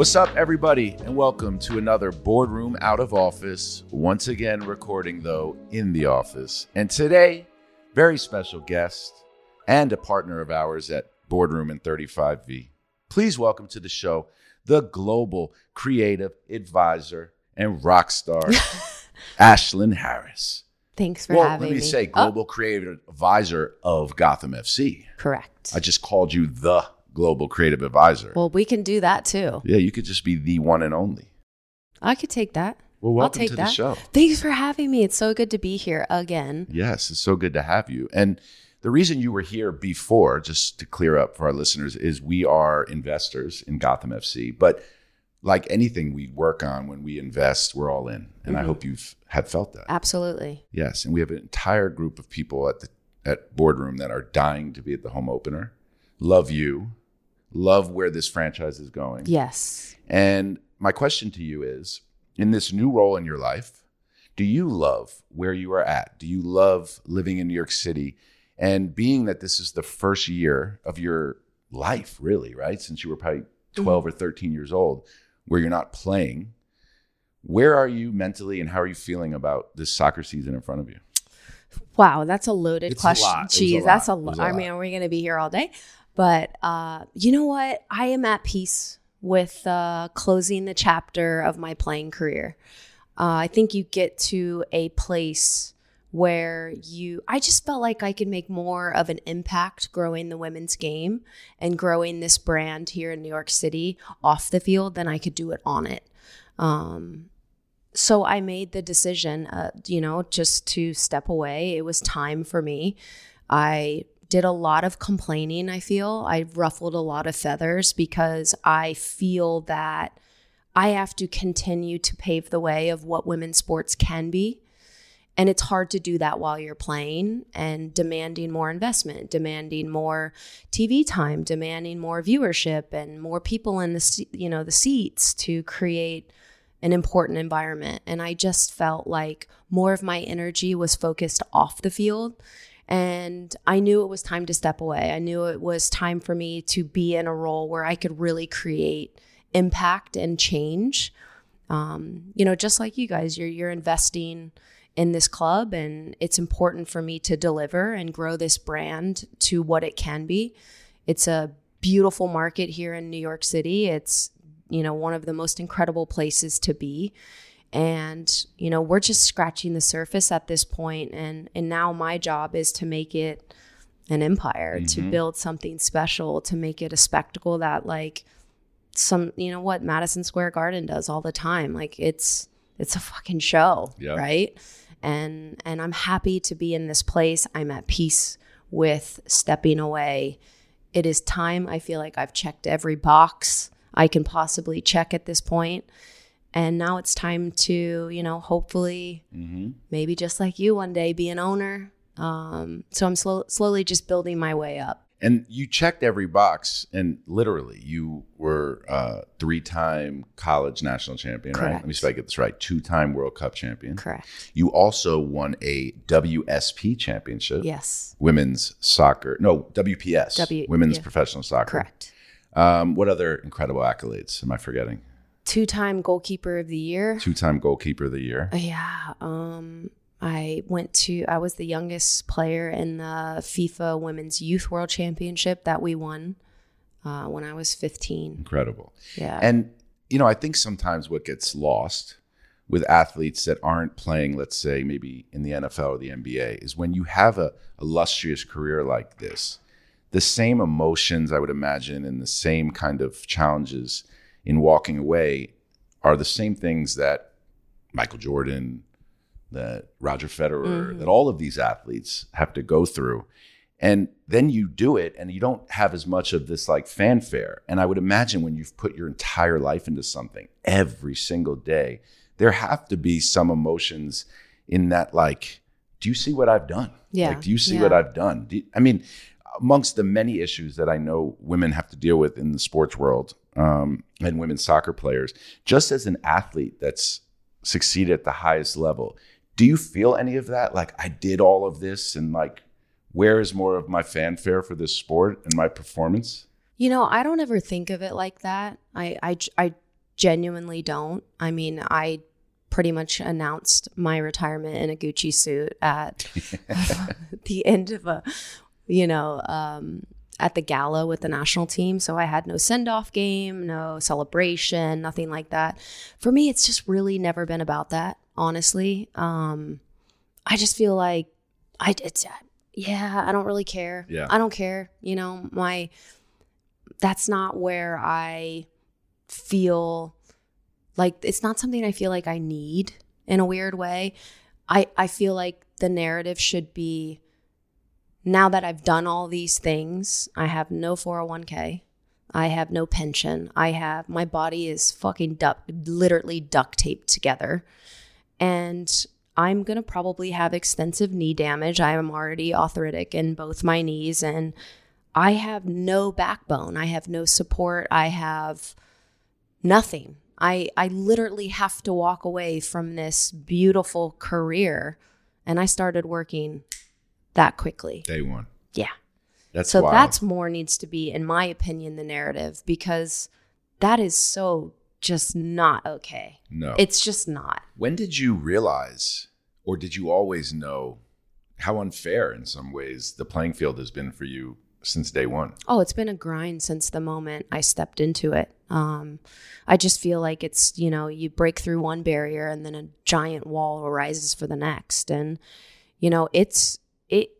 What's up, everybody, and welcome to another Boardroom Out of Office. Once again, recording, though, in the office. And today, very special guest and a partner of ours at Boardroom and 35V. Please welcome to the show the global creative advisor and rock star, Ashlyn Harris. Thanks for well, having me. let me say, Oh, global creative advisor of Gotham FC. correct. I just called you the global creative advisor. well, we can do that too. yeah, you could just be the one and only. I could take that. Well, I'll welcome take to that. the show. Thanks for having me. It's so good to be here again. Yes, it's so good to have you. And the reason you were here before, just to clear up for our listeners, is we are investors in Gotham FC. But like anything we work on when we invest, we're all in. And I Mhm. hope you've have felt that. Absolutely. Yes. And we have an entire group of people at the at boardroom that are dying to be at the home opener. Love you. Love where this franchise is going. Yes. And my question to you is in this new role in your life, do you love where you are at? Do you love living in New York City? And being that this is the first year of your life, really, right? Since you were probably mm-hmm. 12 or 13 years old, where you're not playing, where are you mentally and how are you feeling about this soccer season in front of you? Wow, that's a loaded It's a question. lot. It a Jeez, that's a lot. It lot. was a I lot. mean, we're going to be here all day. But uh, you know what? I am at peace with uh, closing the chapter of my playing career. Uh, I think you get to a place where you, I just felt like I could make more of an impact growing the women's game and growing this brand here in New York City off the field than I could do it on it. Um, so I made the decision, uh, you know, just to step away. It was time for me. I did a lot of complaining, I feel. I ruffled a lot of feathers because I feel that I have to continue to pave the way of what women's sports can be. And it's hard to do that while you're playing and demanding more investment, demanding more TV time, demanding more viewership and more people in the you know the seats to create an important environment. And I just felt like more of my energy was focused off the field. And I knew it was time to step away. I knew it was time for me to be in a role where I could really create impact and change. Um, you know, just like you guys, you're you're investing in this club, and it's important for me to deliver and grow this brand to what it can be. It's a beautiful market here in New York City. It's you know one of the most incredible places to be and you know we're just scratching the surface at this point and and now my job is to make it an empire to Mhm. build something special to make it a spectacle that like some you know what Madison Square Garden does all the time. Like it's it's a fucking show Yeah. right? And and I'm happy to be in this place. I'm at peace with stepping away. It is time. I feel like I've checked every box I can possibly check at this point and now it's time to you know hopefully Mm-hmm. maybe just like you one day be an owner um, so i'm slow, slowly just building my way up And you checked every box, and literally, you were uh, three-time college national champion, right? Let me Correct. see if I get this right. Two-time World Cup champion. correct You also won a WSP championship, yes women's soccer. No, WPS, W- women's yeah. professional soccer. correct Um, what other incredible accolades am I forgetting? Two-time goalkeeper of the year Two-time goalkeeper of the year. Yeah um i went to i was the youngest player in the fifa women's youth world championship that we won uh, when i was 15 Incredible. yeah And you know, I think sometimes what gets lost with athletes that aren't playing, let's say maybe in the NFL or the NBA, is when you have a illustrious career like this, the same emotions I would imagine and the same kind of challenges in walking away are the same things that Michael Jordan, that Roger Federer, Mhm. that all of these athletes have to go through. And then you do it and you don't have as much of this like fanfare. And I would imagine when you've put your entire life into something every single day, there have to be some emotions in that, like, do you see what I've done? Yeah. Like, do you see Yeah. what I've done? Do you- I mean, amongst the many issues that I know women have to deal with in the sports world um, and women's soccer players, just as an athlete that's succeeded at the highest level, do you feel any of that? Like, I did all of this and like, where is more of my fanfare for this sport and my performance? You know, I don't ever think of it like that. I, I, genuinely don't. I mean, I pretty much announced my retirement in a Gucci suit at the end of a, you know, um, at the gala with the national team. So I had no send off game, no celebration, nothing like that. For me, it's just really never been about that, honestly. Um, I just feel like I, it's, yeah, I don't really care. Yeah. I don't care. You know, my, that's not where I feel like it's not something I feel like I need in a weird way. I, I feel like the narrative should be now that I've done all these things, I have no 401k. I have no pension. I have my body is fucking literally duct taped together. And I'm going to probably have extensive knee damage. I am already arthritic in both my knees and I have no backbone. I have no support. I have nothing. I I literally have to walk away from this beautiful career and I started working that quickly. Day one. Yeah. That's so wild. that's more needs to be in my opinion the narrative because that is so just not okay. no. It's just not. when did you realize, or did you always know, how unfair in some ways the playing field has been for you since day one? Oh, it's been a grind since the moment I stepped into it. Um, I just feel like it's, you know, you break through one barrier and then a giant wall arises for the next. And, you know, it's, it,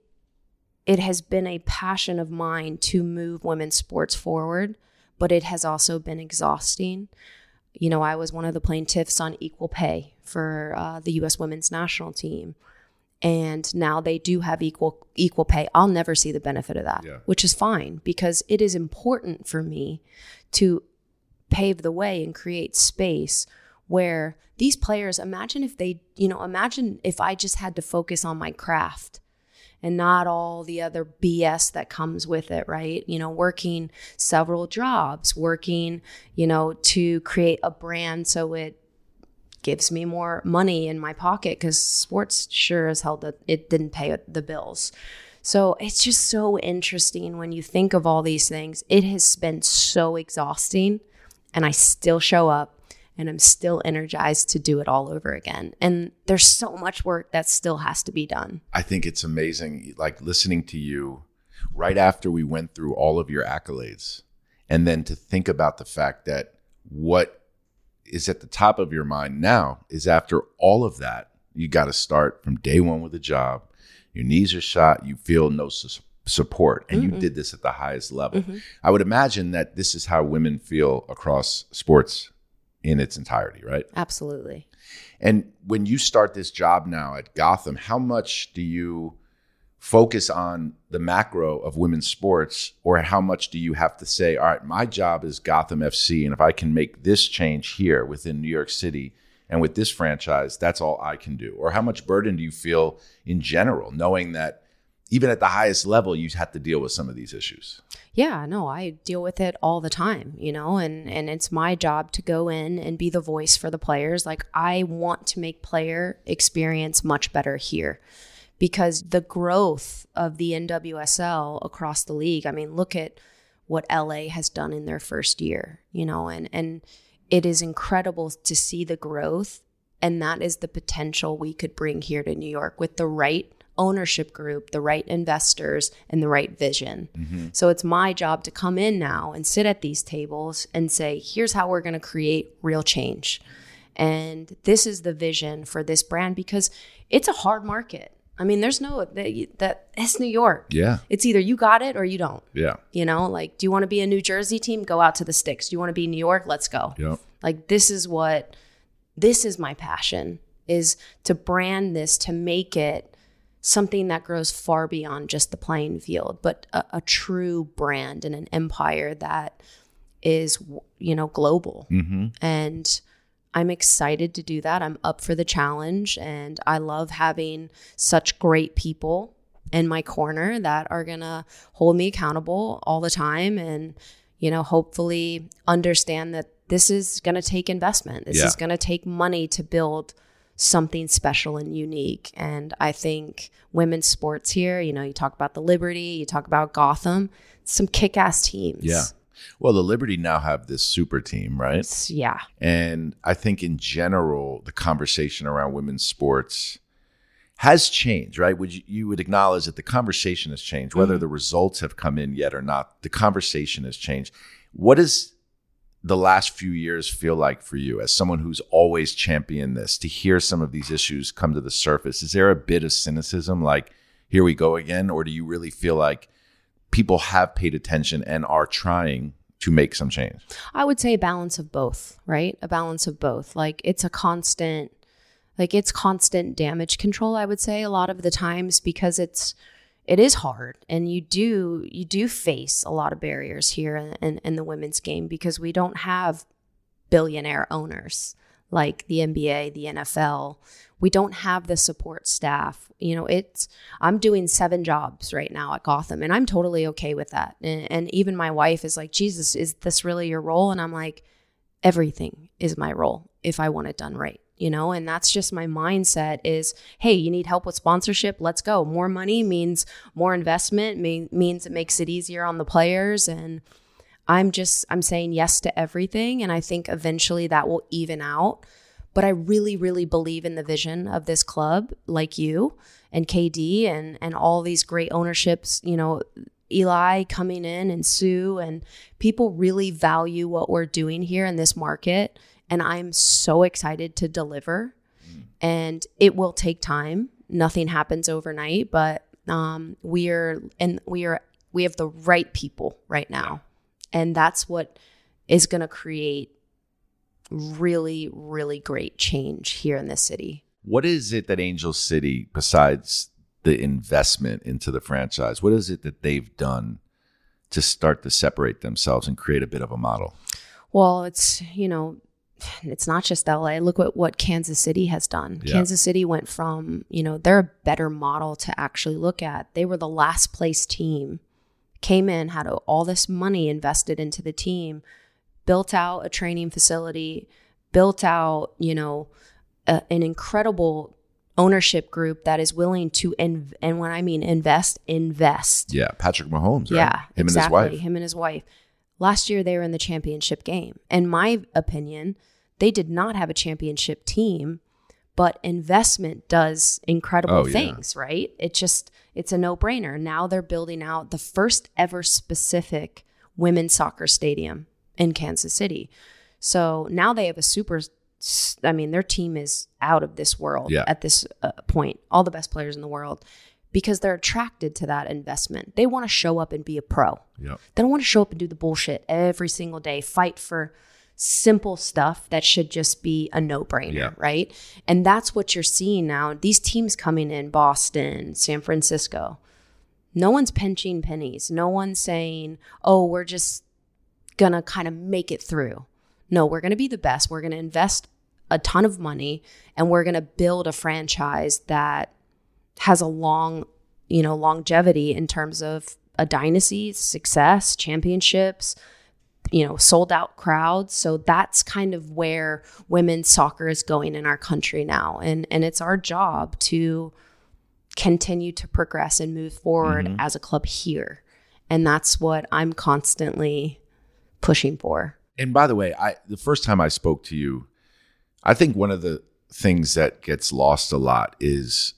it has been a passion of mine to move women's sports forward, but it has also been exhausting. You know, I was one of the plaintiffs on equal pay for uh, the U.S. women's national team. And now they do have equal equal pay. I'll never see the benefit of that, Yeah. which is fine because it is important for me to pave the way and create space where these players imagine if they, you know, imagine if I just had to focus on my craft and not all the other BS that comes with it, right? You know, working several jobs, working, you know, to create a brand so it gives me more money in my pocket because sports sure as hell that it didn't pay the bills. So it's just so interesting when you think of all these things. It has been so exhausting, and I still show up and I'm still energized to do it all over again. And there's so much work that still has to be done. I think it's amazing, like listening to you right after we went through all of your accolades, and then to think about the fact that what is at the top of your mind now is after all of that, you got to start from day one with a job. Your knees are shot, you feel no su- support, and you mm-hmm. did this at the highest level. Mm-hmm. I would imagine that this is how women feel across sports in its entirety, right? Absolutely. And when you start this job now at Gotham, how much do you focus on the macro of women's sports, or how much do you have to say, all right, my job is Gotham FC, and if I can make this change here within New York City and with this franchise, that's all I can do? Or how much burden do you feel in general, knowing that even at the highest level, you have to deal with some of these issues? Yeah, no, I deal with it all the time, you know, and and it's my job to go in and be the voice for the players. Like I want to make player experience much better here because the growth of the NWSL across the league, I mean, look at what LA has done in their first year, you know, and and it is incredible to see the growth and that is the potential we could bring here to New York with the right ownership group, the right investors, and the right vision. Mm-hmm. So it's my job to come in now and sit at these tables and say, here's how we're going to create real change. And this is the vision for this brand because it's a hard market. I mean, there's no that, that it's New York. Yeah. It's either you got it or you don't. Yeah. You know, like, do you want to be a New Jersey team? Go out to the sticks. Do you want to be New York? Let's go. Yep. Like this is what this is my passion is to brand this to make it something that grows far beyond just the playing field, but a, a true brand and an empire that is you know global. Mm-hmm. And I'm excited to do that. I'm up for the challenge and I love having such great people in my corner that are going to hold me accountable all the time and you know hopefully understand that this is going to take investment. This Yeah. is going to take money to build something special and unique. And I think women's sports here, you know, you talk about the Liberty, you talk about Gotham, some kick-ass teams. Yeah. Well, the Liberty now have this super team, right? It's- yeah. And I think in general, the conversation around women's sports has changed, right? Would you, you would acknowledge that the conversation has changed, whether mm-hmm. the results have come in yet or not. The conversation has changed. What does the last few years feel like for you as someone who's always championed this to hear some of these issues come to the surface? Is there a bit of cynicism like, here we go again? Or do you really feel like people have paid attention and are trying to make some change? I would say a balance of both, right? A balance of both. Like it's a constant like it's constant damage control, I would say a lot of the times because it's it is hard and you do you do face a lot of barriers here in, in, in the women's game because we don't have billionaire owners like the NBA, the NFL. We don't have the support staff. You know, it's I'm doing seven jobs right now at Gotham and I'm totally okay with that. And, and even my wife is like, "Jesus, is this really your role?" And I'm like, "Everything is my role if I want it done right." You know, and that's just my mindset is, "Hey, you need help with sponsorship? Let's go. More money means more investment, mean, means it makes it easier on the players and I'm just I'm saying yes to everything and I think eventually that will even out. But I really really believe in the vision of this club like you and KD and and all these great ownerships, you know, Eli coming in and Sue and people really value what we're doing here in this market and I'm so excited to deliver. And it will take time. Nothing happens overnight, but um, we are and we are we have the right people right now and that's what is going to create really really great change here in this city What is it that Angel City, besides the investment into the franchise, what is it that they've done to start to separate themselves and create a bit of a model? well it's you know it's not just LA. Look at what Kansas City has done. Yeah. Kansas City went from, you know, they're a better model to actually look at. They were the last place team, came in, had all this money invested into the team, built out a training facility, built out, you know, a, an incredible ownership group that is willing to, inv- and when I mean invest, invest. Yeah, Patrick Mahomes, right? Yeah, him exactly. and his wife. Him and his wife. Last year they were in the championship game. In my opinion, they did not have a championship team, but investment does incredible Oh, yeah. things, right? It just it's a no-brainer. Now they're building out the first ever specific women's soccer stadium in Kansas City. So now they have a super I mean, their team is out of this world Yeah. at this uh, point. All the best players in the world because they're attracted to that investment. They want to show up and be a pro. Yeah. They don't want to show up and do the bullshit every single day, fight for simple stuff that should just be a no brainer, Yeah. right? And that's what you're seeing now. These teams coming in Boston, San Francisco, no one's pinching pennies. No one's saying, oh, we're just going to kind of make it through. No, we're going to be the best. We're going to invest a ton of money and we're going to build a franchise that has a long, you know, longevity in terms of a dynasty, success, championships, you know, sold out crowds. So that's kind of where women's soccer is going in our country now. And and it's our job to continue to progress and move forward mm-hmm. as a club here. And that's what I'm constantly pushing for. And by the way, I the first time I spoke to you, I think one of the things that gets lost a lot is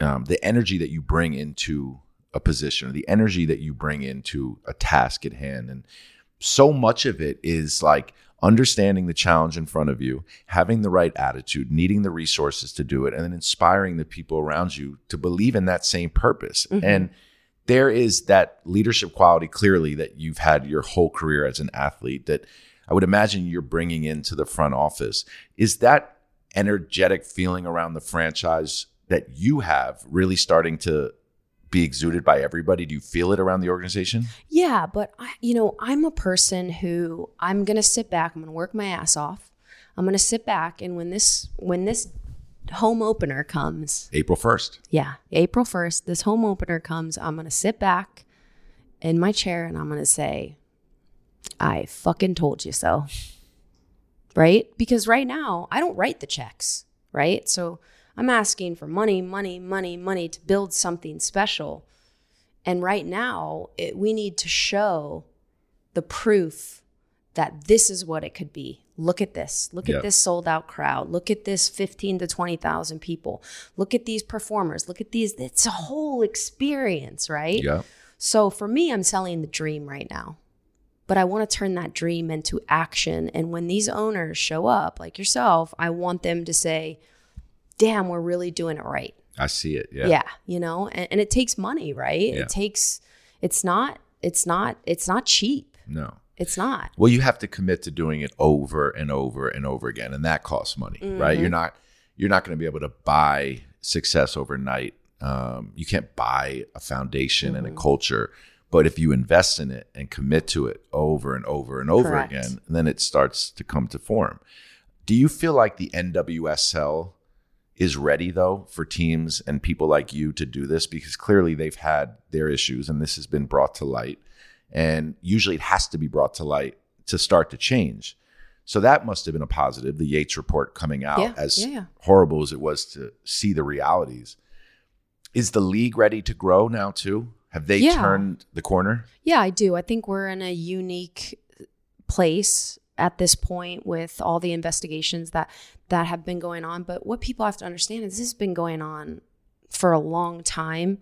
um, the energy that you bring into a position, or the energy that you bring into a task at hand, and so much of it is like understanding the challenge in front of you, having the right attitude, needing the resources to do it, and then inspiring the people around you to believe in that same purpose. And there is that leadership quality clearly that you've had your whole career as an athlete that I would imagine you're bringing into the front office. Is that energetic feeling around the franchise that you have really starting to be exuded by everybody? Do you feel it around the organization? Yeah, but I, you know, I'm a person who I'm gonna sit back. I'm gonna work my ass off. I'm gonna sit back, and when this when this home opener comes, April 1st. yeah, April first, this home opener comes. I'm gonna sit back in my chair, and I'm gonna say, "I fucking told you so." Right? Because right now, I don't write the checks. Right? So I'm asking for money, money, money, money to build something special. And right now, it, we need to show the proof that this is what it could be. Look at this. Look Yeah. at this sold out crowd. Look at this 15 to 20,000 people. Look at these performers. Look at these. It's a whole experience, right? Yeah. So for me, I'm selling the dream right now. But I want to turn that dream into action. And when these owners show up, like yourself, I want them to say, damn, we're really doing it right. I see it. Yeah. Yeah. you know, and, and it takes money, right? Yeah. It takes, it's not, it's not, it's not cheap. No. It's not. Well, you have to commit to doing it over and over and over again, and that costs money, right? Mm-hmm. You're not you're not going to be able to buy success overnight. Um, you can't buy a foundation and a Mm-hmm. culture, but if you invest in it and commit to it over and over and over Correct. again, then it starts to come to form. Do you feel like the NWSL is ready though for teams and people like you to do this because clearly they've had their issues and this has been brought to light. And usually it has to be brought to light to start to change. So that must have been a positive the yates report coming out Yeah, as yeah, yeah. horrible as it was to see the realities. Is the league ready to grow now too? Have they turned the corner? Yeah, I do. I think we're in a unique place at this point with all the investigations that that have been going on. But what people have to understand is this has been going on for a long time,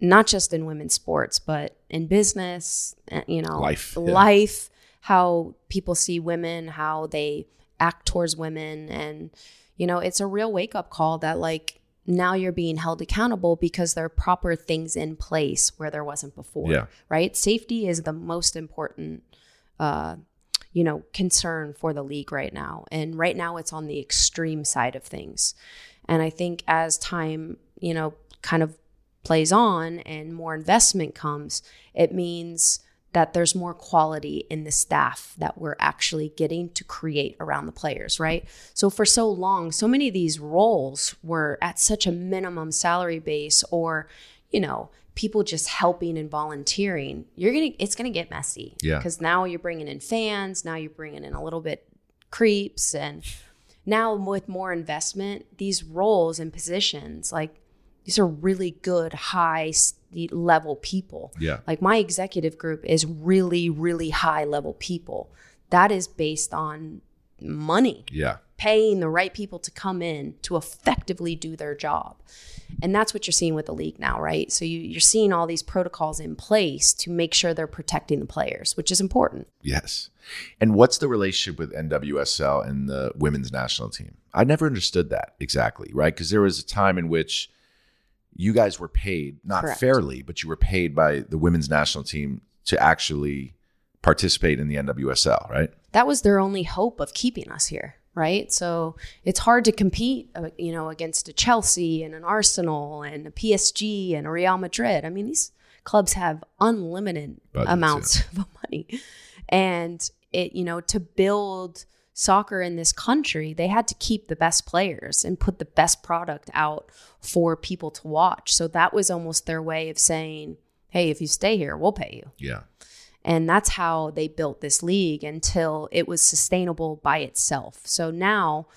not just in women's sports, but in business, eh, you know, Life, yeah. life, how people see women, how they act towards women. And, you know, it's a real wake up call that like now you're being held accountable because there are proper things in place where there wasn't before Yeah. right? Safety is the most important, uh, you know, concern for the league right now. And right now, it's on the extreme side of things. And I think as time, you know, kind of plays on and more investment comes, it means that there's more quality in the staff that we're actually getting to create around the players, right? So for so long, so many of these roles were at such a minimum salary base or, you know, people just helping and volunteering. You're going to it's going to get messy Yeah. cuz now you're bringing in fans, now you're bringing in a little bit creeps and now with more investment, these roles and positions like these are really good high level people. yeah Like my executive group is really, really high level people. That is based on money, yeah paying the right people to come in to effectively do their job. And that's what you're seeing with the league now, right? So you, you're seeing all these protocols in place to make sure they're protecting the players, which is important. Yes. And what's the relationship with NWSL and the women's national team? I never understood that exactly, right? Because there was a time in which you guys were paid, not Correct. fairly, but you were paid by the women's national team to actually participate in the NWSL, right? that was their only hope of keeping us here right? So it's hard to compete uh, you know against a chelsea and an arsenal and a psg and a real madrid. I mean these clubs have unlimited Budgets, amounts of money. And it you know to build soccer in this country they had to keep the best players and put the best product out for people to watch. So that was almost their way of saying hey if you stay here we'll pay you. Yeah. And that's how they built this league until it was sustainable by itself. So now,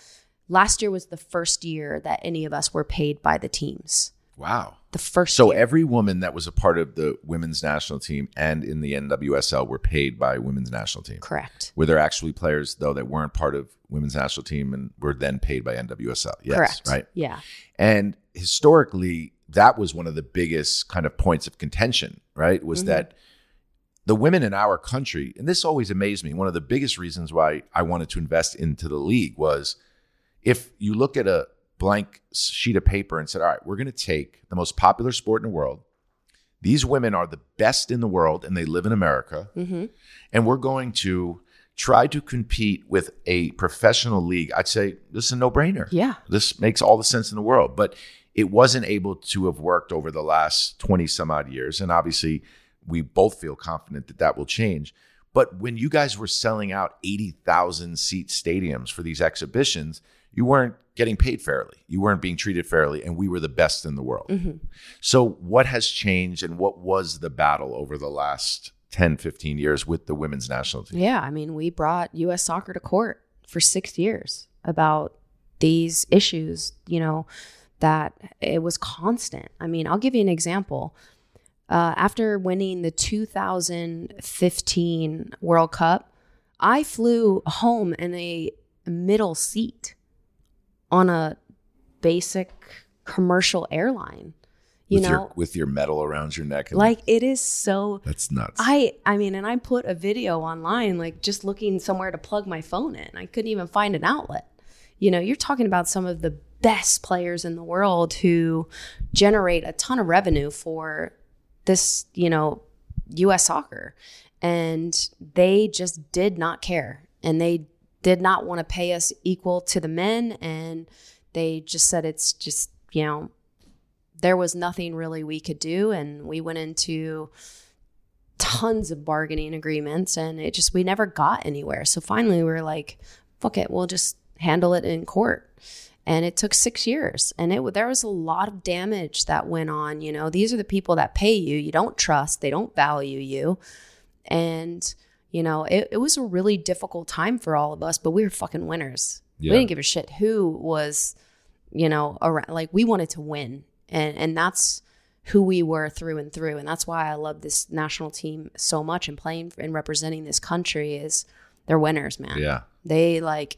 last year was the first year that any of us were paid by the teams. Wow. The first So year. every woman that was a part of the women's national team and in the NWSL were paid by women's national team. Correct. Were there actually players though that weren't part of women's national team and were then paid by NWSL? Yes, Correct. right. Yeah. And historically, that was one of the biggest kind of points of contention, right? Was Mhm. that the women in our country, and this always amazed me, one of the biggest reasons why I wanted to invest into the league was if you look at a blank sheet of paper and said, all right, we're going to take the most popular sport in the world. These women are the best in the world and they live in America. hmm And we're going to try to compete with a professional league. I'd say this is a no brainer Yeah. this makes all the sense in the world but it wasn't able to have worked over the last 20 some odd years and obviously we both feel confident that that will change but when you guys were selling out 80,000 seat stadiums for these exhibitions you weren't getting paid fairly you weren't being treated fairly and we were the best in the world hmm so what has changed and what was the battle over the last 10 15 years with the women's national team Yeah. I mean, we brought U.S. soccer to court for six years about these issues, you know, that it was constant. I mean, I'll give you an example. Uh, after winning the 2015 World Cup, I flew home in a middle seat on a basic commercial airline. You with know, your with your medal around your neck. Like it is so that's nuts. I I mean, and I put a video online, like just looking somewhere to plug my phone in. I couldn't even find an outlet. You know, you're talking about some of the best players in the world who generate a ton of revenue for this, you know, US soccer. And they just did not care. And they did not want to pay us equal to the men. And they just said it's just, you know, there was nothing really we could do. And we went into tons of bargaining agreements and it just, we never got anywhere. So finally we were like, fuck it, we'll just handle it in court. And it took six years. And it there was a lot of damage that went on. You know, these are the people that pay you. You don't trust, they don't value you. And, you know, it, it was a really difficult time for all of us, but we were fucking winners. Yeah. We didn't give a shit who was, you know, around. Like we wanted to win. And and that's who we were through and through. And that's why I love this national team so much and playing and representing this country is they're winners, man. yeah. They like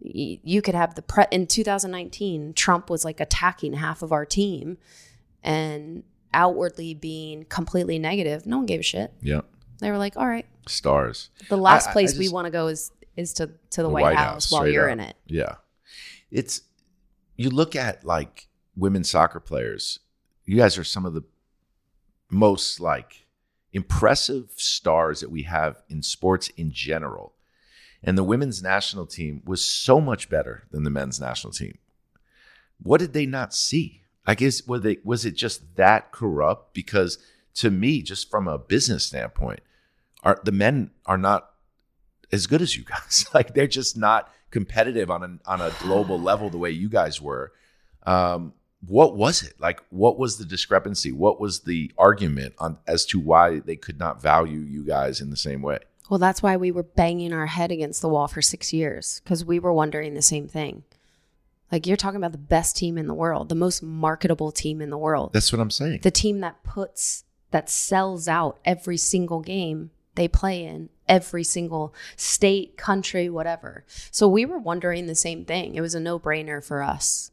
you could have the pre in 2019 Trump was like attacking half of our team and outwardly being completely negative. No one gave a shit. Yeah. They were like, "All right, Stars. the last I- I place we want to go is is to to the, White, House, while you're up. in it." Yeah. It's you look at like women's soccer players, you guys are some of the most like impressive stars that we have in sports in general. And the women's national team was so much better than the men's national team. What did they not see? I guess were they was it just that corrupt? Because to me, just from a business standpoint, are the men are not as good as you guys. like they're just not competitive on a on a global level the way you guys were. Um, what was it like? What was the discrepancy? What was the argument on as to why they could not value you guys in the same way? Well, that's why we were banging our head against the wall for 6 years cuz we were wondering the same thing. Like you're talking about the best team in the world, the most marketable team in the world. That's what I'm saying. the team that puts that sells out every single game they play in every single state country whatever so we were wondering the same thing it was a no-brainer for us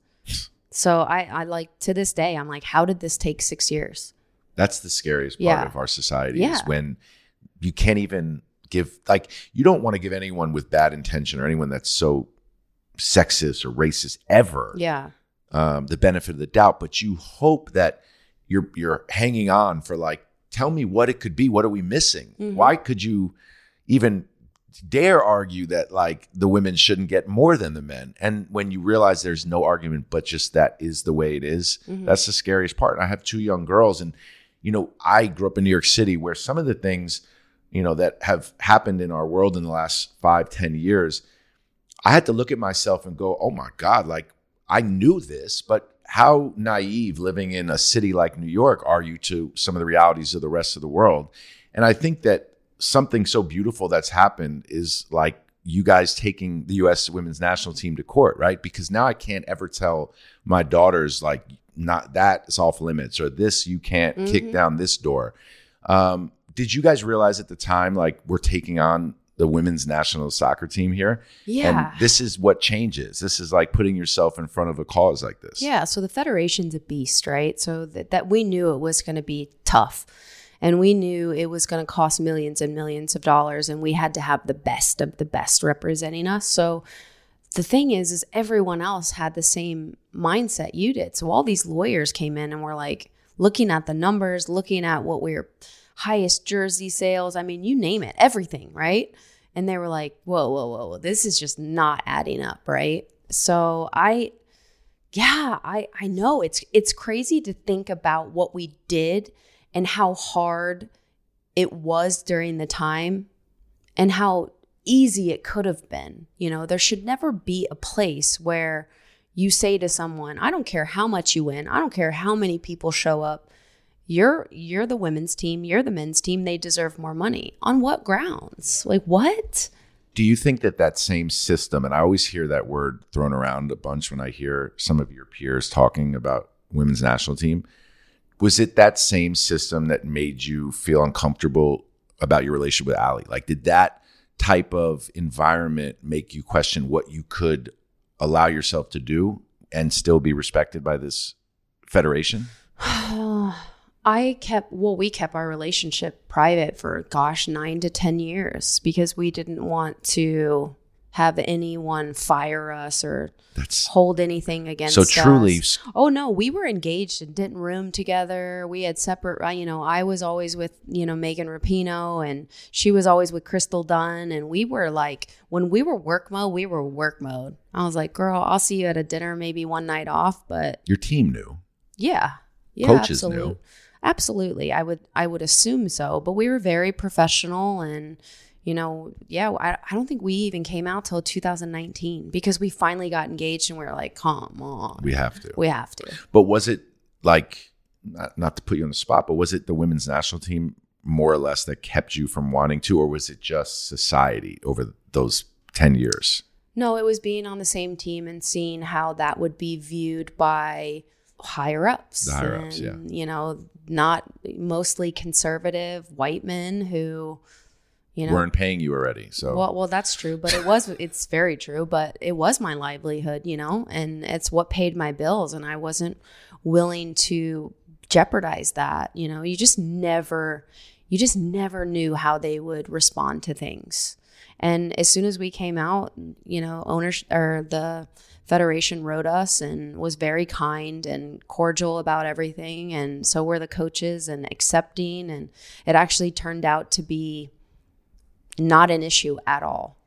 so i i like to this day i'm like how did this take six years That's the scariest part Yeah. of our society Yeah. is when you can't even give like you don't want to give anyone with bad intention or anyone that's so sexist or racist ever yeah um, the benefit of the doubt, but you hope that you're you're hanging on for like, tell me what it could be. What are we missing? Mhm. Why could you even dare argue that like the women shouldn't get more than the men? And when you realize there's no argument, but just that is the way it is, Mhm. that's the scariest part. I have two young girls, and you know, I grew up in New York City, where some of the things you know that have happened in our world in the last five, ten years. I had to look at myself and go, "Oh my God!" Like I knew this, but how naive living in a city like New York are you to some of the realities of the rest of the world? And I think that something so beautiful that's happened is like you guys taking the US women's national team to court, right? Because now I can't ever tell my daughters like not that is off limits or this you can't kick Mhm. down this door. Um, did you guys realize at the time like we're taking on the women's national soccer team here? yeah And this is what changes. This is like putting yourself in front of a cause like this. Yeah, so the federation's a beast, right? So that, that we knew it was going to be tough. And we knew it was going to cost millions and millions of dollars and we had to have the best of the best representing us. So the thing is is everyone else had the same mindset you did. So all these lawyers came in and were like looking at the numbers, looking at what we were highest jersey sales, I mean, you name it, everything, right? And they were like, "Whoa, whoa, whoa. This is just not adding up, right?" So I yeah i i know it's it's crazy to think about what we did and how hard it was during the time and how easy it could have been you know there should never be a place where you say to someone i don't care how much you win i don't care how many people show up you're you're the women's team you're the men's team they deserve more money on what grounds like what Do you think that that same system, and I always hear that word thrown around a bunch when I hear some of your peers talking about women's national team, was it that same system that made you feel uncomfortable about your relationship with Ali? Like, did that type of environment make you question what you could allow yourself to do and still be respected by this federation? I kept, well, we kept our relationship private for, gosh, nine to 10 years because we didn't want to have anyone fire us or That's hold anything against so us. truly. Oh no, we were engaged and didn't room together. We had separate. You know, I was always with you know Megan Rapinoe, and she was always with Crystal Dunn, and we were like when we were work mode, we were work mode. I was like, girl, I'll see you at a dinner, maybe one night off, but Your team knew. yeah, yeah, Coaches absolute- knew. Absolutely, I would I would assume so, but we were very professional and. You know, yeah, I, I don't think we even came out till 2019 because we finally got engaged and we were like, come on, We have to. we have to. But was it like not, not to put you on the spot, but was it the women's national team more or less that kept you from wanting to, or was it just society over those ten years? No, it was being on the same team and seeing how that would be viewed by higher ups. The higher ups, yeah. You know, not mostly conservative white men who, you know, Weren't paying you already, so well, well, that's true, but it was, it's very true, but it was my livelihood, you know, and it's what paid my bills. And I wasn't willing to jeopardize that. You know, you just never, you just never knew how they would respond to things. And as soon as we came out, you know, owners or the federation wrote us and was very kind and cordial about everything. And so were the coaches and accepting. And it actually turned out to be not an issue at all.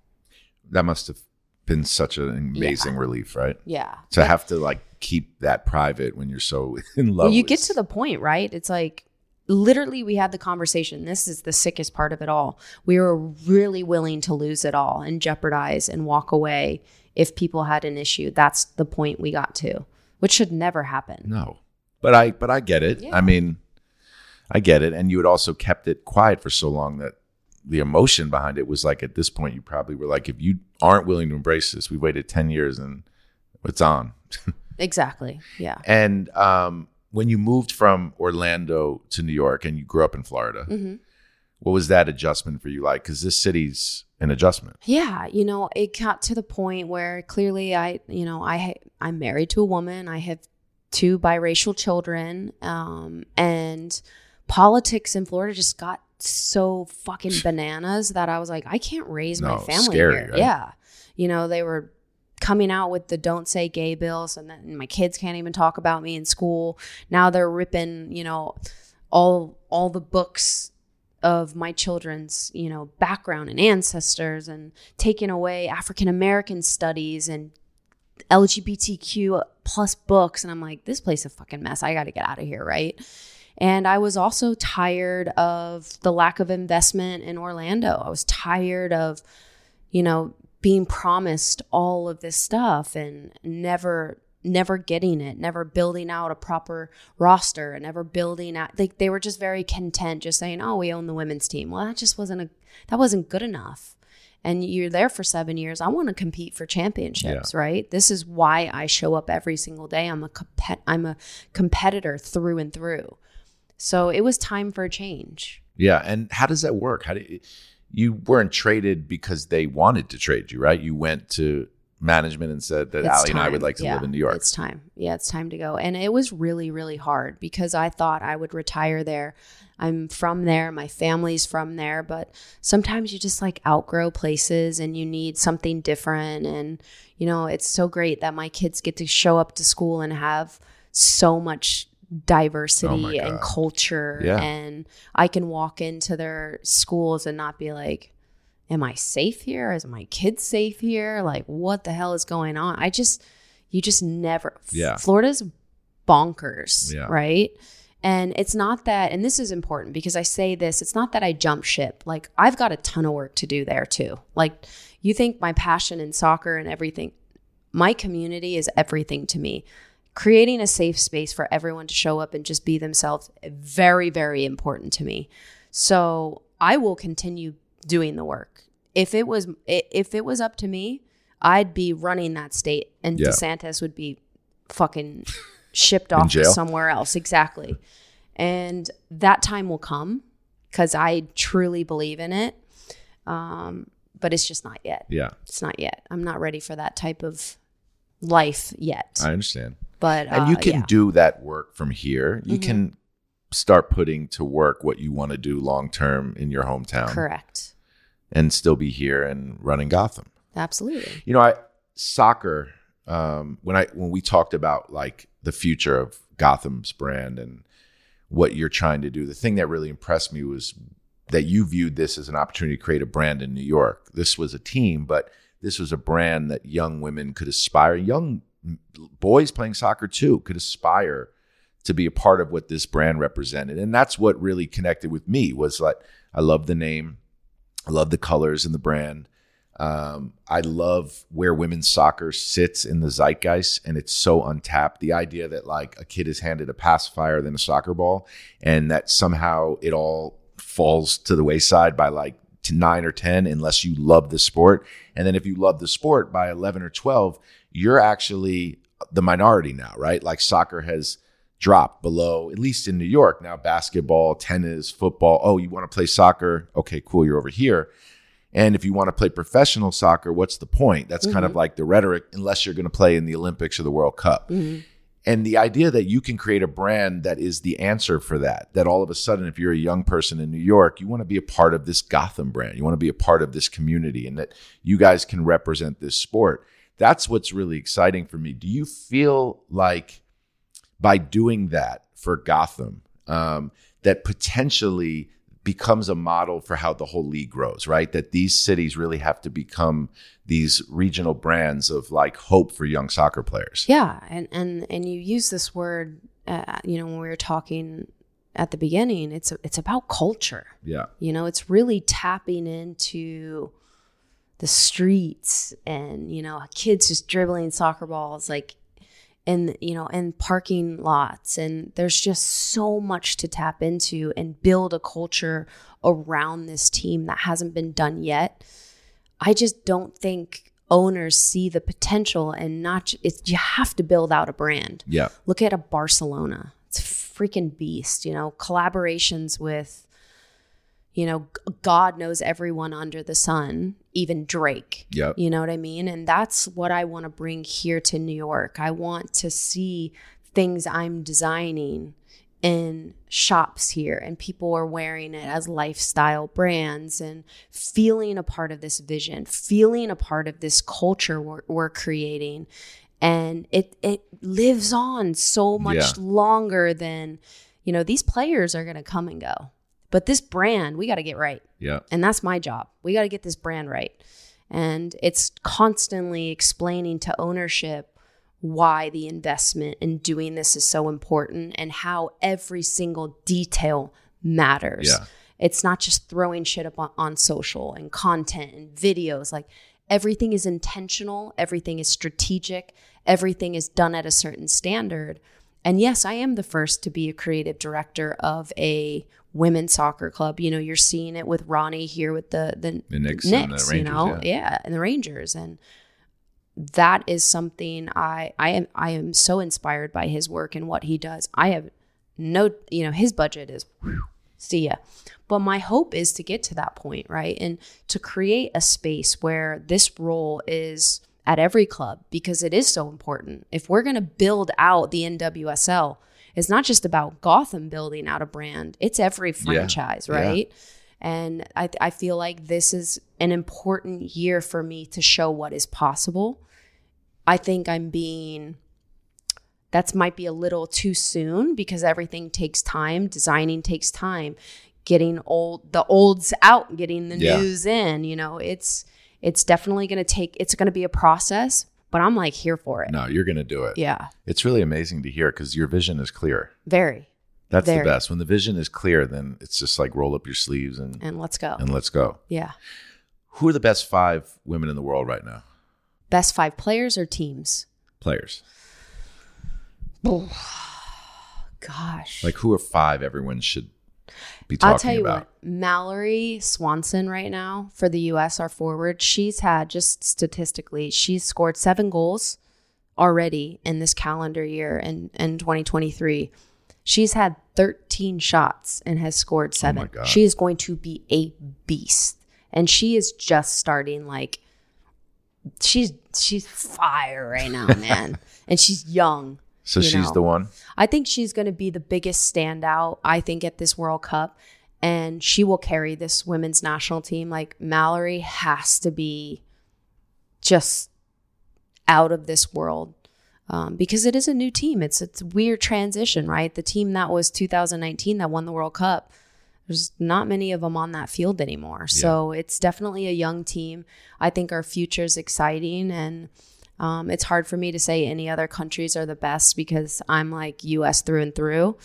that must have been such an amazing relief, right? Yeah. To have to like keep that private when you're so in love. Well, you with- get to the point, right? It's like literally we had the conversation. This is the sickest part of it all. We were really willing to lose it all and jeopardize and walk away if people had an issue. That's the point we got to, which should never happen. no, but I but I get it. Yeah. I mean, I get it, and you had also kept it quiet for so long that the emotion behind it was like at this point you probably were like, if you aren't willing to embrace this, we waited ten years and it's on. Exactly. Yeah. And um, when you moved from Orlando to New York and you grew up in Florida, hmm what was that adjustment for you like? Because this city's an adjustment. Yeah, you know, it got to the point where clearly I, you know, I I'm married to a woman. I have two biracial children, um, and politics in Florida just got so fucking bananas that I was like, I can't raise my family scary, here. right? Yeah, you know, they were coming out with the don't say gay bills and then my kids can't even talk about me in school. Now they're ripping you know all all the books of my children's you know background and ancestors and taking away african american studies and lgbtq plus books. And i'm like this place is a fucking mess. I gotta get out of here right? And I was also tired of the lack of investment in Orlando. I was tired of, you know, being promised all of this stuff and never never getting it, never building out a proper roster and never building out like they were just very content just saying, "Oh, we own the women's team." Well, that just wasn't a that wasn't good enough. And you're there for 7 years. I want to compete for championships, right? This is why I show up every single day. I'm a compet- I'm a competitor through and through. So it was time for a change. Yeah. And how does that work? How do you, you weren't traded because they wanted to trade you, right? You went to management and said that Ali and I would like to Yeah, live in New York. It's time. Yeah, it's time to go. And it was really, really hard because I thought I would retire there. I'm from there. My family's from there. But sometimes you just like outgrow places and you need something different. And, you know, it's so great that my kids get to show up to school and have so much diversity Oh and culture. Yeah. And I can walk into their schools and not be like, am I safe here? Is my kid safe here? Like, what the hell is going on? I just, you just never, Yeah. Florida's bonkers, Yeah. right? And it's not that, and this is important because I say this, it's not that I jump ship. Like, I've got a ton of work to do there too. Like, you think my passion in soccer and everything, my community is everything to me. Creating a safe space for everyone to show up and just be themselves, very, very important to me. So I will continue doing the work. If it was if it was up to me, I'd be running that state, and Yeah. DeSantis would be fucking shipped off to somewhere else. Exactly. And that time will come because I truly believe in it. Um, but it's just not yet. Yeah, It's not yet. I'm not ready for that type of life yet. I understand. But and you uh, can yeah. do that work from here. You Mhm. can start putting to work what you want to do long term in your hometown correct. and still be here and running Gotham. Absolutely. You know, I soccer. Um, when I when we talked about like the future of Gotham's brand and what you're trying to do, the thing that really impressed me was that you viewed this as an opportunity to create a brand in New York. This was a team, but this was a brand that young women could aspire, young boys playing soccer too, could aspire to be a part of what this brand represented. And that's what really connected with me was like I love the name, I love the colors and the brand. Um, I love where women's soccer sits in the zeitgeist, and it's so untapped. The idea that like a kid is handed a pacifier than a soccer ball, and that somehow it all falls to the wayside by like nine or ten, unless you love the sport. And then if you love the sport by eleven or twelve, you're actually the minority now, right? Like soccer has dropped below, at least in New York. Now, basketball, tennis, football. Oh, you want to play soccer? Okay, cool. You're over here. And if you want to play professional soccer, what's the point? That's kind of like the rhetoric, unless you're going to play in the Olympics or the World Cup. Mhm. And the idea that you can create a brand that is the answer for that, that all of a sudden, if you're a young person in New York, you want to be a part of this Gotham brand, you want to be a part of this community, and that you guys can represent this sport. That's what's really exciting for me. Do you feel like by doing that for Gotham, um, that potentially becomes a model for how the whole league grows, right? That these cities really have to become these regional brands of like hope for young soccer players. Yeah, and and and you use this word, uh, you know, when we were talking at the beginning. It's it's about culture. Yeah. You know, it's really tapping into the streets and you know kids just dribbling soccer balls like in you know in parking lots. And there's just so much to tap into and build a culture around this team that hasn't been done yet. I just don't think owners see the potential and not it's you have to build out a brand. Yeah. look at a barcelona. It's a freaking beast you know? Collaborations with you know god knows everyone under the sun even drake Yep. you know what I mean? And that's what I want to bring here to New York. I want to see things I'm designing in shops here and people are wearing it as lifestyle brands and feeling a part of this vision, feeling a part of this culture we're, we're creating. And it it lives on so much Yeah. longer than, you know, these players are going to come and go. But this brand, we got to get right. Yeah. And that's my job. We got to get this brand right. And it's constantly explaining to ownership why the investment in doing this is so important and how every single detail matters. Yeah. It's not just throwing shit up on, on social and content and videos. Like everything is intentional, everything is strategic, everything is done at a certain standard. And yes, I am the first to be a creative director of a women's soccer club. You know, you're seeing it with Ronnie here with the the, The Knicks, and the Rangers. you know, yeah. and the Rangers, and that is something I I am I am so inspired by his work and what he does. I have no, you know, his budget is whew, see ya. But my hope is to get to that point, right? And to create a space where this role is at every club because it is so important. If we're going to build out the NWSL, it's not just about Gotham building out a brand, it's every franchise, Yeah. right? And I, I feel like this is an important year for me to show what is possible. I think I'm being that's might be a little too soon because everything takes time. Designing takes time. Getting old the olds out, getting the Yeah. news in, you know, it's it's definitely gonna take it's gonna be a process, but I'm like here for it. No, you're going to do it. Yeah. It's really amazing to hear because your vision is clear. Very. That's Very. the best. When the vision is clear, then it's just like roll up your sleeves and, And let's go. and let's go. yeah. Who are the best five women in the world right now? Best five players or teams? Players. Oh, Gosh. Like who are five everyone should be talking I'll tell you about? what, Mallory Swanson right now for the US, our forward, she's had just statistically, she's scored seven goals already in this calendar year and in, in 2023. She's had 13 shots and has scored oh seven. God. she is going to be a beast. And she is just starting like she's she's fire right now, man. and she's young. So she's know. the one. I think she's going to be the biggest standout, I think, at this World Cup. And she will carry this women's national team. Like Mallory has to be just out of this world um, because it is a new team. It's it's a weird transition, right? The team that was 2019 that won the World Cup, there's not many of them on that field anymore. So it's definitely a young team. I think our future is exciting, and um, it's hard for me to say any other countries are the best because I'm like U.S. through and through.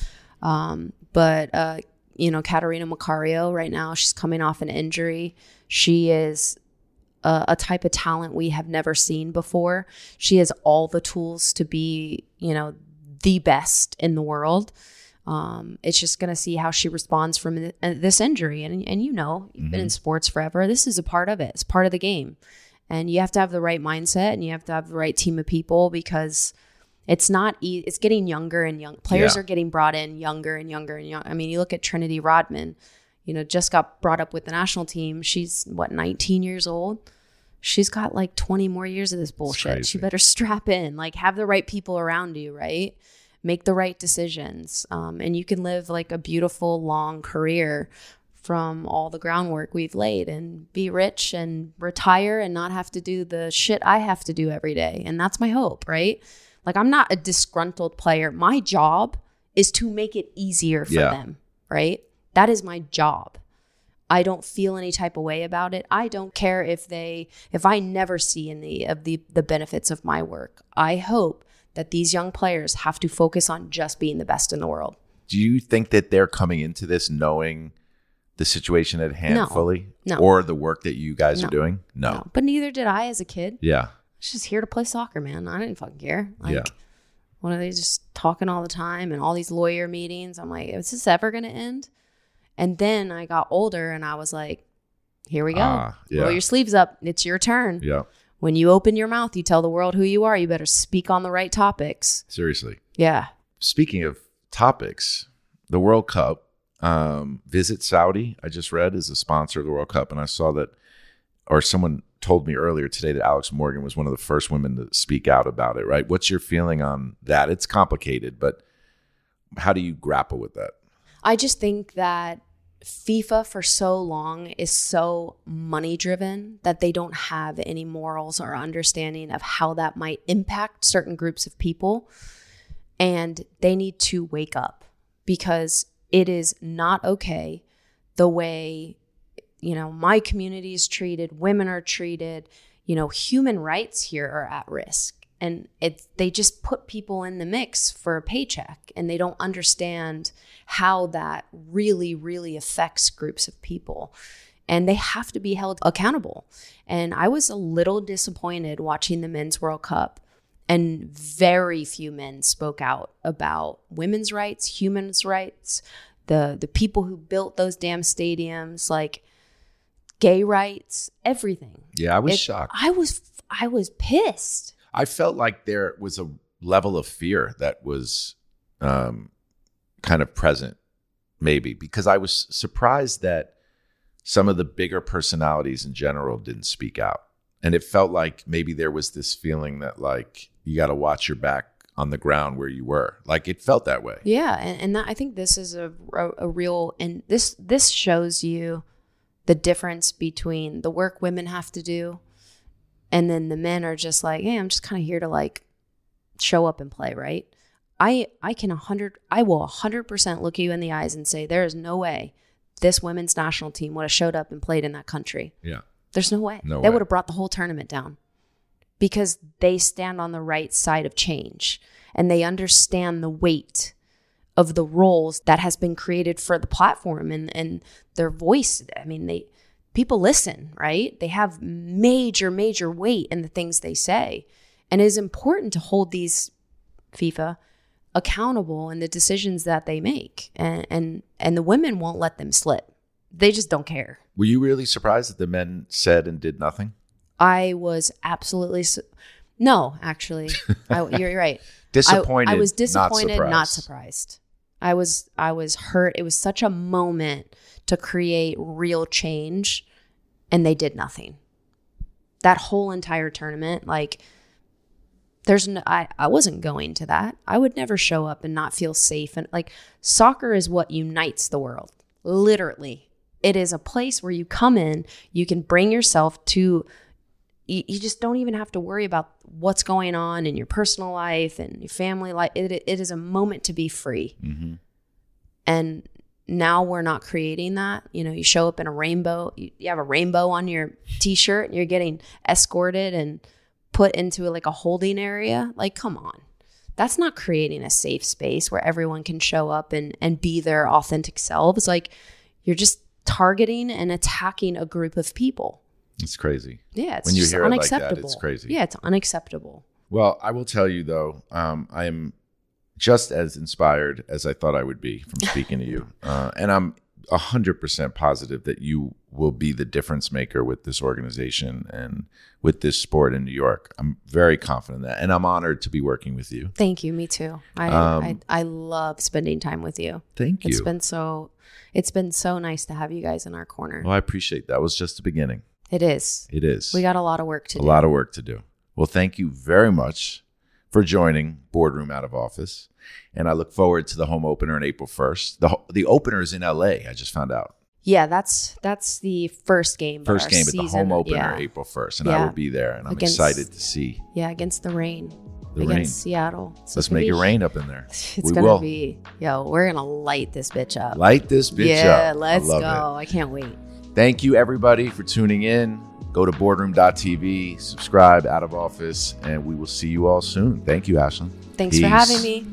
Um, but uh, you know, Catarina Macario right now, she's coming off an injury. She is a, a type of talent we have never seen before. She has all the tools to be, you know, the best in the world. Um, it's just going to see how she responds from th- uh, this injury. And, and you know, you've been in sports forever. This is a part of it, it's part of the game. And you have to have the right mindset and you have to have the right team of people because it's not, e- it's getting younger and young. Players Yeah. are getting brought in younger and younger and young. I mean, you look at Trinity Rodman, you know, just got brought up with the national team. She's what, 19 years old? She's got like 20 more years of this bullshit. She better strap in, like have the right people around you, right? Make the right decisions. Um, and you can live like a beautiful, long career from all the groundwork we've laid and be rich and retire and not have to do the shit I have to do every day. And that's my hope, right? Like I'm not a disgruntled player. My job is to make it easier for Yeah. them, right? That is my job. I don't feel any type of way about it. I don't care if they if I never see any of the the benefits of my work. I hope that these young players have to focus on just being the best in the world. Do you think that they're coming into this knowing the situation at hand No. fully? No. Or the work that you guys No. are doing? No. No, but neither did I as a kid. Yeah. I was just here to play soccer, man. I didn't fucking care. Like, Yeah. what are they just talking all the time and all these lawyer meetings? I'm like, is this ever going to end? And then I got older and I was like, here we go. Ah, yeah. Roll your sleeves up. It's your turn. Yeah. When you open your mouth, you tell the world who you are. You better speak on the right topics. Seriously. Yeah. Speaking of topics, the World Cup, um, Visit Saudi, I just read, is a sponsor of the World Cup. And I saw that, or someone told me earlier today that Alex Morgan was one of the first women to speak out about it, right? What's your feeling on that? It's complicated, but how do you grapple with that? I just think that FIFA for so long is so money driven that they don't have any morals or understanding of how that might impact certain groups of people. And they need to wake up because it is not okay the way, you know, my community is treated, women are treated, you know, human rights here are at risk. And it's they just put people in the mix for a paycheck and they don't understand how that really, really affects groups of people. And they have to be held accountable. And I was a little disappointed watching the Men's World Cup and very few men spoke out about women's rights, humans' rights, the the people who built those damn stadiums, like gay rights, everything. Yeah, I was It- shocked. I was I was pissed. I felt like there was a level of fear that was um, kind of present, maybe, because I was surprised that some of the bigger personalities in general didn't speak out. And it felt like maybe there was this feeling that, like, you got to watch your back on the ground where you were. Like, it felt that way. Yeah, and, and that, I think this is a, a a real and this this shows you the difference between the work women have to do and then the men are just like, "Hey, I'm just kind of here to like show up and play, right?" I I can 100 I will 100% look you in the eyes and say there is no way this women's national team would have showed up and played in that country. Yeah. There's no way. No they way. would have brought the whole tournament down because they stand on the right side of change and they understand the weight of the roles that has been created for the platform and, and their voice. I mean, they people listen, right? They have major, major weight in the things they say. And it is important to hold these FIFA accountable in the decisions that they make. And and and the women won't let them slip. They just don't care. Were you really surprised that the men said and did nothing? I was absolutely su- no, actually, I, you're right. I- Disappointed. I, was not disappointed, not surprised. surprised. I was I was hurt. It was such a moment to create real change and they did nothing. That whole entire tournament like there's no I, I wasn't going to that. I would never show up and not feel safe and like soccer is what unites the world. Literally. It is a place where you come in, you can bring yourself to you, you just don't even have to worry about what's going on in your personal life and your family life. It, it is a moment to be free. Mm-hmm. And now we're not creating that. You know, you show up in a rainbow, you, you have a rainbow on your t shirt, and you're getting escorted and put into like a holding area. Like, come on. That's not creating a safe space where everyone can show up and, and be their authentic selves. Like, you're just targeting and attacking a group of people. It's crazy. Yeah, it's When you hear it like that, unacceptable. it's crazy. Yeah, it's unacceptable. Well, I will tell you though, um, I am just as inspired as I thought I would be from speaking to you, uh, and I'm hundred percent positive that you will be the difference maker with this organization and with this sport in New York. I'm very confident in that, and I'm honored to be working with you. Thank you. Me too. I Um, I, I love spending time with you. Thank you. It's been so it's been so nice to have you guys in our corner. well, I appreciate that. Was just the beginning. It is. It is. We got a lot of work to a do. A lot of work to do. Well, thank you very much for joining Boardroom Out of Office, and I look forward to the home opener on April first. the The opener is in LA. I just found out. yeah, that's that's the first game. First game, but the home opener Yeah, April first, and I will be there, and I'm Against- excited to see yeah, against the Reign. the against Reign. Seattle. So Let's make it rain up in there. It's we gonna will be yo. We're gonna light this bitch up. light this bitch yeah, up. I let's love go. it. I can't wait. Thank you, everybody, for tuning in. Go to boardroom.tv, subscribe, out of office, and we will see you all soon. Thank you, Ashlyn. Thanks for having me.